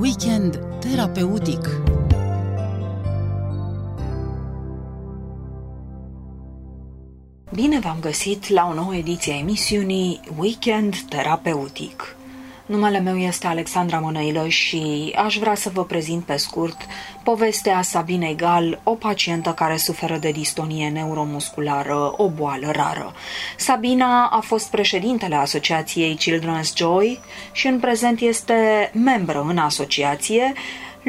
Weekend terapeutic Bine v-am găsit la o nouă ediție a emisiunii Weekend Terapeutic. Numele meu este Alexandra Mănăilă și aș vrea să vă prezint pe scurt povestea Sabinei Gal, o pacientă care suferă de distonie neuromusculară, o boală rară. Sabina a fost președintele Asociației Children's Joy și în prezent este membră în asociație,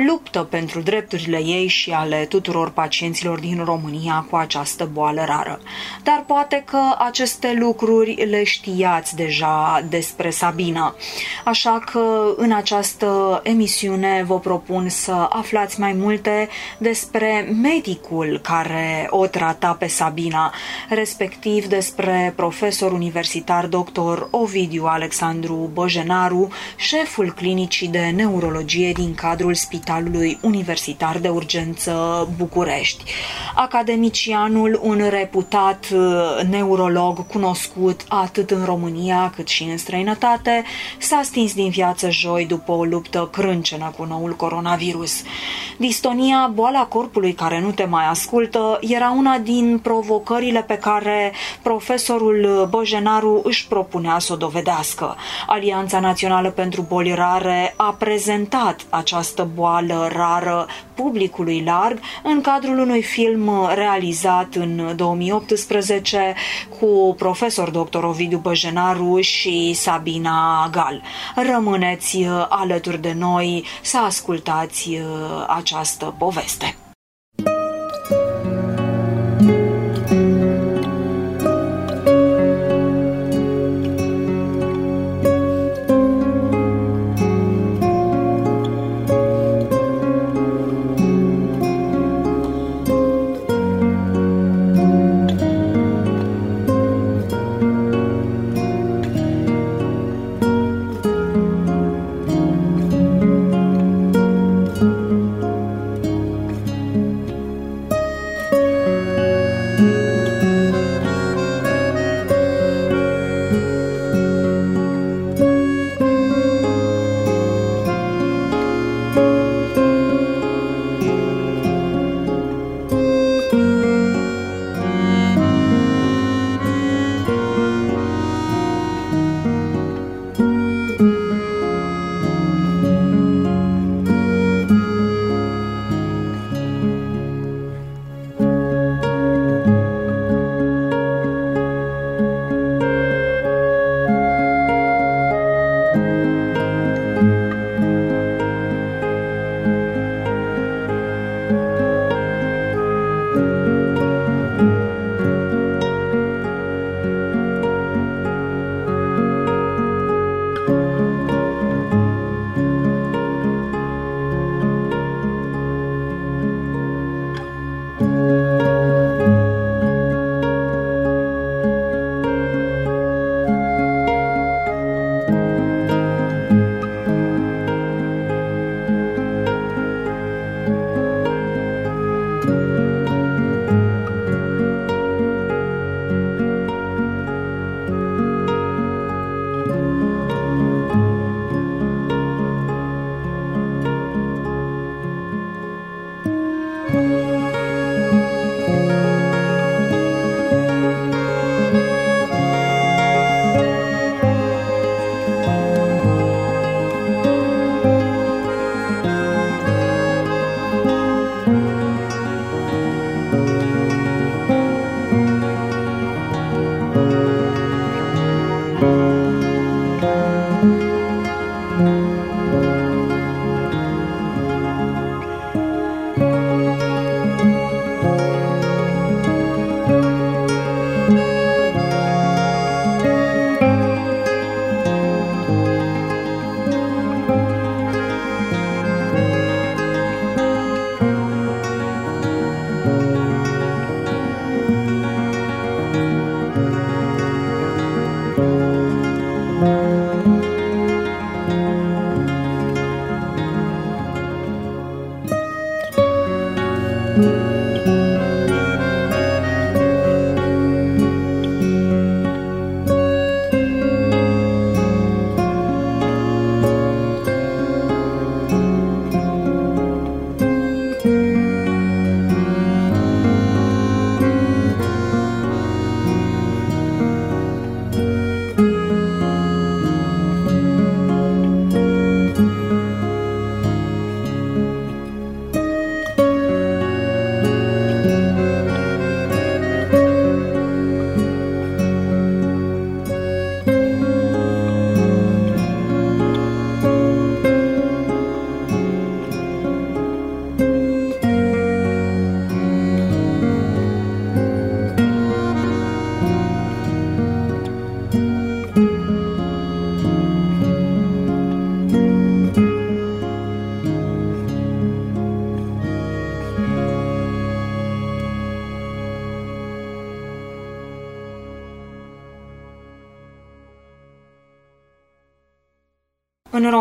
luptă pentru drepturile ei și ale tuturor pacienților din România cu această boală rară. Dar poate că aceste lucruri le știați deja despre Sabina. Așa că în această emisiune vă propun să aflați mai multe despre medicul care o trata pe Sabina, respectiv despre profesor universitar dr. Ovidiu Alexandru Băjenaru, șeful clinicii de neurologie din cadrul spitalului Spitalului Universitar de Urgență București. Academicianul, un reputat uh, neurolog cunoscut atât în România cât și în străinătate, s-a stins din viață joi după o luptă crâncenă cu noul coronavirus. Distonia, boala corpului care nu te mai ascultă, era una din provocările pe care profesorul Bojenaru își propunea să o dovedească. Alianța Națională pentru Boli Rare a prezentat această boală boală rară publicului larg în cadrul unui film realizat în 2018 cu profesor dr. Ovidiu Băjenaru și Sabina Gal. Rămâneți alături de noi să ascultați această poveste.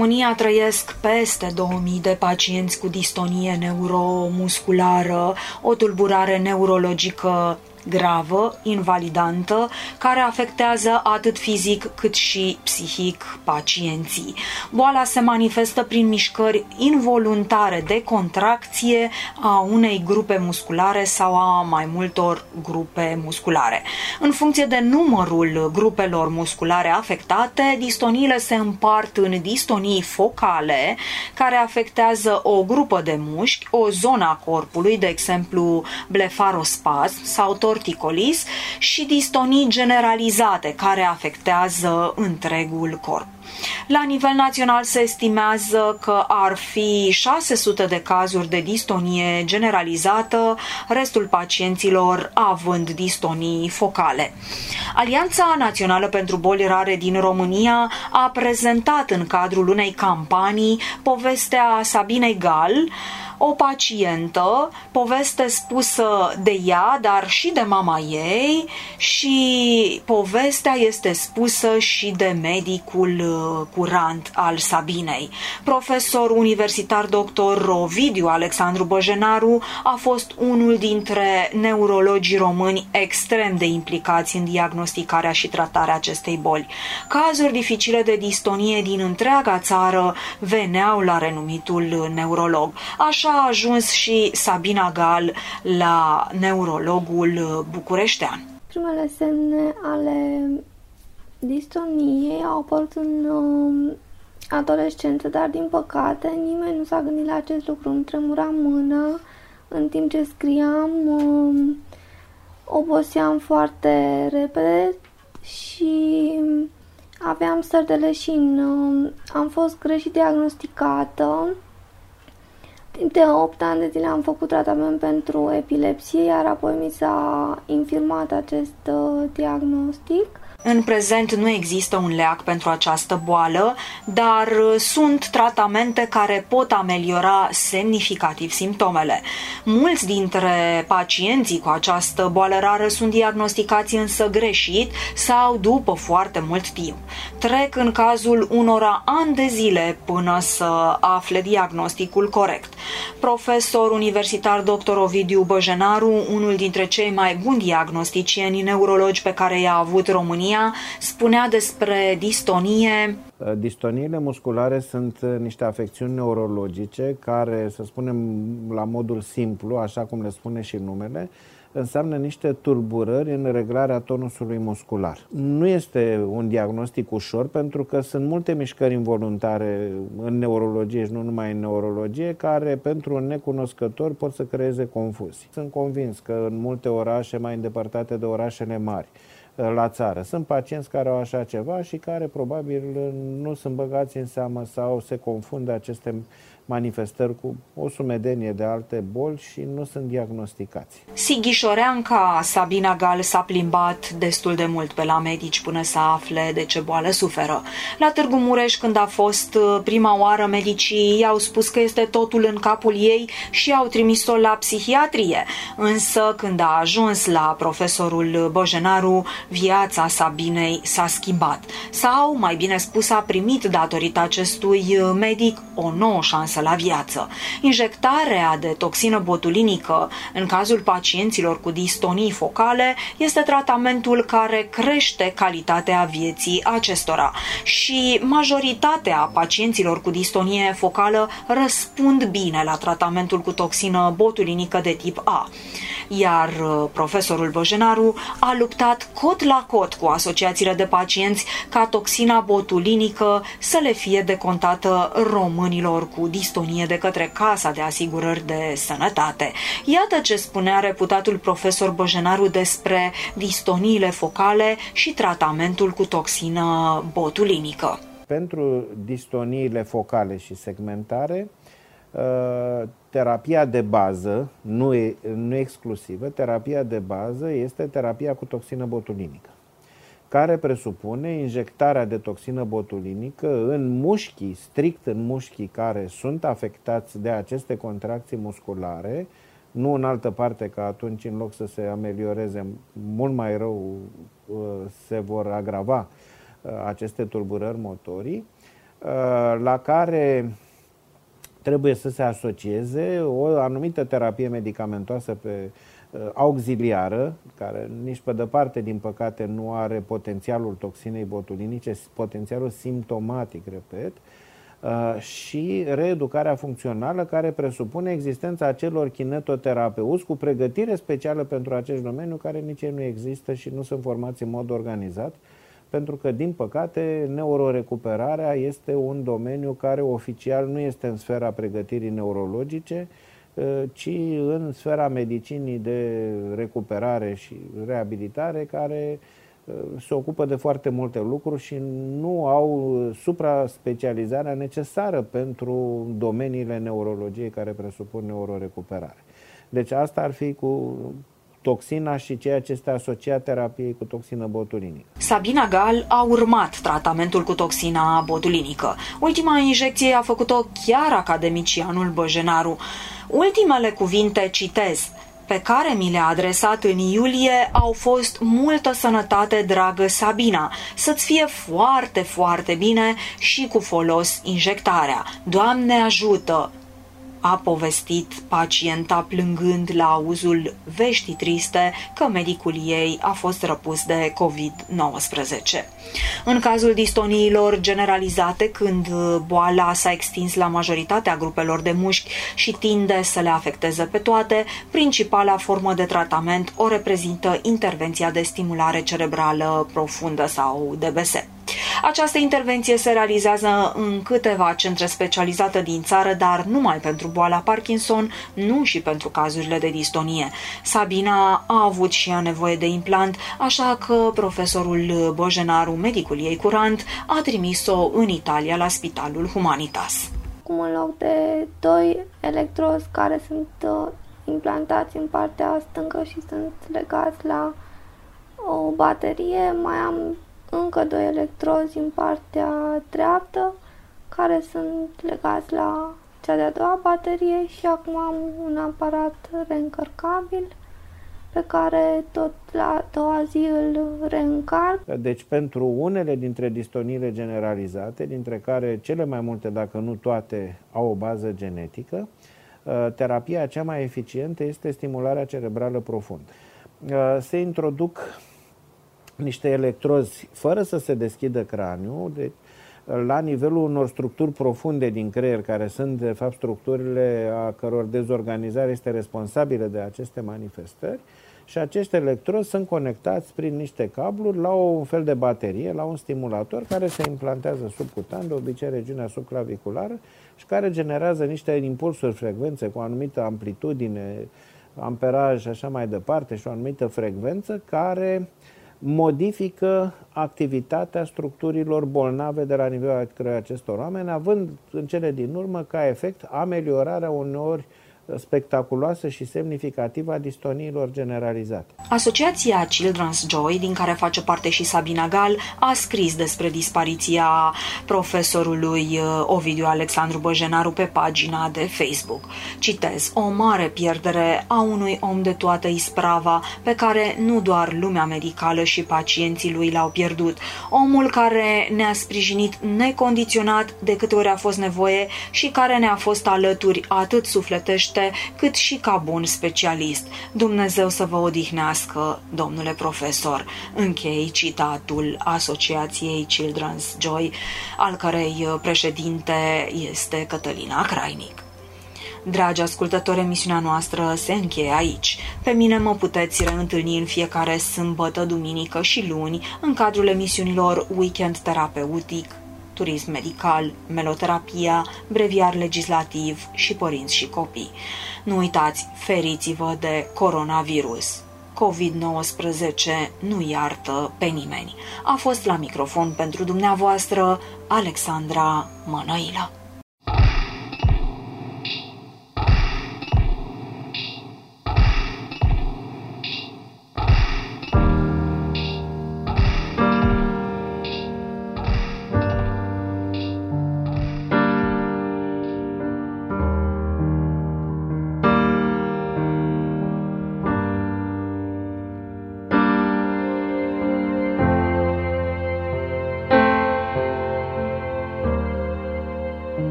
România trăiesc peste 2000 de pacienți cu distonie neuromusculară, o tulburare neurologică gravă, invalidantă, care afectează atât fizic cât și psihic pacienții. Boala se manifestă prin mișcări involuntare de contracție a unei grupe musculare sau a mai multor grupe musculare. În funcție de numărul grupelor musculare afectate, distoniile se împart în distonii focale, care afectează o grupă de mușchi, o zonă a corpului, de exemplu blefarospasm sau torticolis și distonii generalizate care afectează întregul corp. La nivel național se estimează că ar fi 600 de cazuri de distonie generalizată, restul pacienților având distonii focale. Alianța Națională pentru Boli Rare din România a prezentat în cadrul unei campanii povestea Sabinei Gal, o pacientă, poveste spusă de ea, dar și de mama ei și povestea este spusă și de medicul uh, curant al Sabinei. Profesor universitar dr. Ovidiu Alexandru Băjenaru a fost unul dintre neurologii români extrem de implicați în diagnosticarea și tratarea acestei boli. Cazuri dificile de distonie din întreaga țară veneau la renumitul neurolog. Așa a ajuns și Sabina Gal la neurologul bucureștean. Primele semne ale distoniei au apărut în uh, adolescență, dar din păcate nimeni nu s-a gândit la acest lucru. Îmi tremura mâna în timp ce scriam, uh, oboseam foarte repede și aveam stări de leșin. Uh, am fost greșit diagnosticată Timp de 8 ani de zile am făcut tratament pentru epilepsie, iar apoi mi s-a infirmat acest uh, diagnostic. În prezent nu există un leac pentru această boală, dar sunt tratamente care pot ameliora semnificativ simptomele. Mulți dintre pacienții cu această boală rară sunt diagnosticați însă greșit sau după foarte mult timp. Trec în cazul unora ani de zile până să afle diagnosticul corect. Profesor universitar dr. Ovidiu Băjenaru, unul dintre cei mai buni diagnosticieni neurologi pe care i-a avut România, România spunea despre distonie. Uh, distoniile musculare sunt uh, niște afecțiuni neurologice care, să spunem la modul simplu, așa cum le spune și numele, înseamnă niște tulburări în reglarea tonusului muscular. Nu este un diagnostic ușor pentru că sunt multe mișcări involuntare în neurologie și nu numai în neurologie care pentru un necunoscător pot să creeze confuzii. Sunt convins că în multe orașe mai îndepărtate de orașele mari la țară. Sunt pacienți care au așa ceva și care probabil nu sunt băgați în seamă sau se confundă aceste manifestări cu o sumedenie de alte boli și nu sunt diagnosticați. Sighișoreanca Sabina Gal s-a plimbat destul de mult pe la medici până să afle de ce boală suferă. La Târgu Mureș, când a fost uh, prima oară, medicii i-au spus că este totul în capul ei și au trimis-o la psihiatrie. Însă, când a ajuns la profesorul Bojenaru, viața Sabinei s-a schimbat. Sau, mai bine spus, a primit datorită acestui uh, medic o nouă șansă la viață. Injectarea de toxină botulinică în cazul pacienților cu distonii focale este tratamentul care crește calitatea vieții acestora și majoritatea pacienților cu distonie focală răspund bine la tratamentul cu toxină botulinică de tip A iar uh, profesorul Băjenaru a luptat cot la cot cu asociațiile de pacienți ca toxina botulinică să le fie decontată românilor cu distonie de către Casa de Asigurări de Sănătate. Iată ce spunea reputatul profesor Băjenaru despre distoniile focale și tratamentul cu toxină botulinică. Pentru distoniile focale și segmentare, uh, terapia de bază, nu, e, nu exclusivă, terapia de bază este terapia cu toxină botulinică, care presupune injectarea de toxină botulinică în mușchii, strict în mușchii care sunt afectați de aceste contracții musculare, nu în altă parte, că atunci în loc să se amelioreze mult mai rău, uh, se vor agrava uh, aceste tulburări motorii, la care trebuie să se asocieze o anumită terapie medicamentoasă pe auxiliară, care nici pe departe, din păcate, nu are potențialul toxinei botulinice, potențialul simptomatic, repet, Uh, și reeducarea funcțională care presupune existența acelor kinetoterapeuți cu pregătire specială pentru acest domeniu care nici ei nu există și nu sunt formați în mod organizat pentru că, din păcate, neurorecuperarea este un domeniu care oficial nu este în sfera pregătirii neurologice, uh, ci în sfera medicinii de recuperare și reabilitare, care Uh, se ocupă de foarte multe lucruri și nu au supra-specializarea necesară pentru domeniile neurologiei care presupun neurorecuperare. Deci asta ar fi cu toxina și ceea ce este asociat terapiei cu toxină botulinică. Sabina Gal a urmat tratamentul cu toxina botulinică. Ultima injecție a făcut-o chiar academicianul Băjenaru. Ultimele cuvinte citez pe care mi le-a adresat în iulie au fost multă sănătate, dragă Sabina, să-ți fie foarte, foarte bine și cu folos injectarea. Doamne ajută! A povestit pacienta plângând la auzul veștii triste că medicul ei a fost răpus de COVID-19. În cazul distoniilor generalizate, când boala s-a extins la majoritatea grupelor de mușchi și tinde să le afecteze pe toate, principala formă de tratament o reprezintă intervenția de stimulare cerebrală profundă sau DBS. Această intervenție se realizează în câteva centre specializate din țară, dar numai pentru boala Parkinson, nu și pentru cazurile de distonie. Sabina a avut și ea nevoie de implant, așa că profesorul Bojenaru, medicul ei curant, a trimis-o în Italia la Spitalul Humanitas. Cum în loc de doi electrozi care sunt uh, implantați în partea stângă și sunt legați la o baterie, mai am încă doi electrozi în partea dreaptă care sunt legați la cea de-a doua baterie și acum am un aparat reîncărcabil pe care tot la a doua zi îl reîncarc. Deci pentru unele dintre distoniile generalizate, dintre care cele mai multe, dacă nu toate, au o bază genetică, uh, terapia cea mai eficientă este stimularea cerebrală profundă. Uh, se introduc niște electrozi fără să se deschidă craniul, deci la nivelul unor structuri profunde din creier, care sunt de fapt structurile a căror dezorganizare este responsabilă de aceste manifestări, și acești electrozi sunt conectați prin niște cabluri la un fel de baterie, la un stimulator care se implantează subcutan, de obicei regiunea subclaviculară, și care generează niște impulsuri frecvențe cu o anumită amplitudine, amperaj și așa mai departe și o anumită frecvență care modifică activitatea structurilor bolnave de la nivelul acestor oameni, având în cele din urmă ca efect ameliorarea uneori spectaculoasă și semnificativă a distoniilor generalizate. Asociația Children's Joy, din care face parte și Sabina Gal, a scris despre dispariția profesorului uh, Ovidiu Alexandru Băjenaru pe pagina de Facebook. Citez, o mare pierdere a unui om de toată isprava, pe care nu doar lumea medicală și pacienții lui l-au pierdut. Omul care ne-a sprijinit necondiționat de câte ori a fost nevoie și care ne-a fost alături atât sufletește cunoaște, cât și ca bun specialist. Dumnezeu să vă odihnească, domnule profesor. Închei citatul Asociației Children's Joy, al cărei președinte este Cătălina Crainic. Dragi ascultători, emisiunea noastră se încheie aici. Pe mine mă puteți reîntâlni în fiecare sâmbătă, duminică și luni în cadrul emisiunilor Weekend Terapeutic, turism medical, meloterapia, breviar legislativ și părinți și copii. Nu uitați, feriți-vă de coronavirus. COVID-19 nu iartă pe nimeni. A fost la microfon pentru dumneavoastră Alexandra Mănăilă.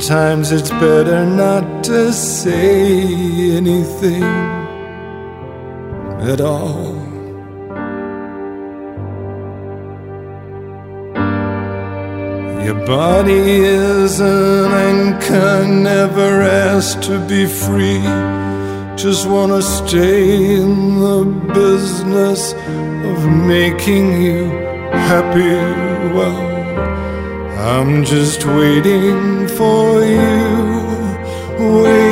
Sometimes it's better not to say anything at all. Your body is an anchor, never asked to be free. Just wanna stay in the business of making you happy. Well, I'm just waiting for you, waiting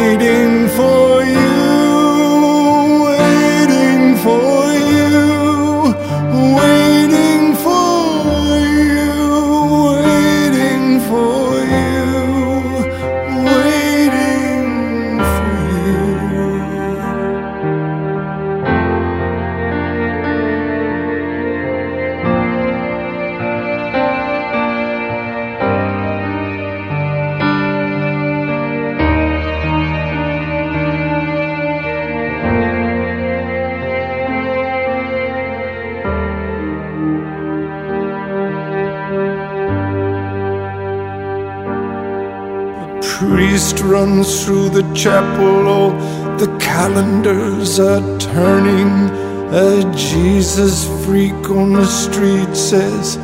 priest runs through the chapel, oh, the calendars are turning. A Jesus freak on the street says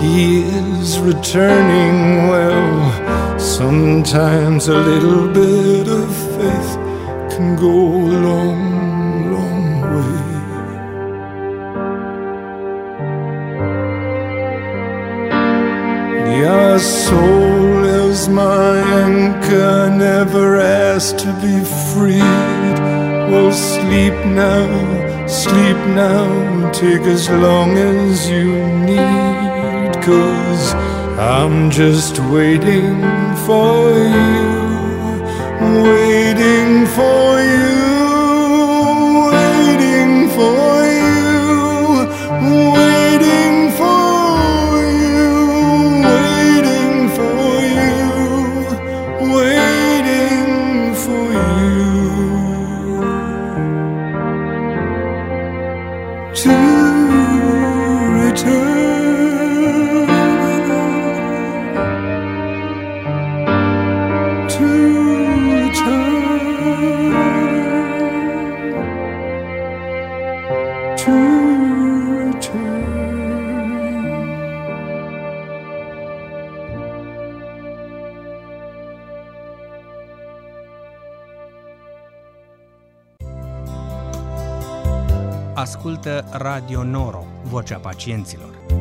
he is returning. Well, sometimes a little bit of faith can go a long, long way. Your soul my anchor, never asked to be freed. Well, sleep now, sleep now, take as long as you need. Cause I'm just waiting for you, waiting for Ascultă Radio Noro, vocea pacienților.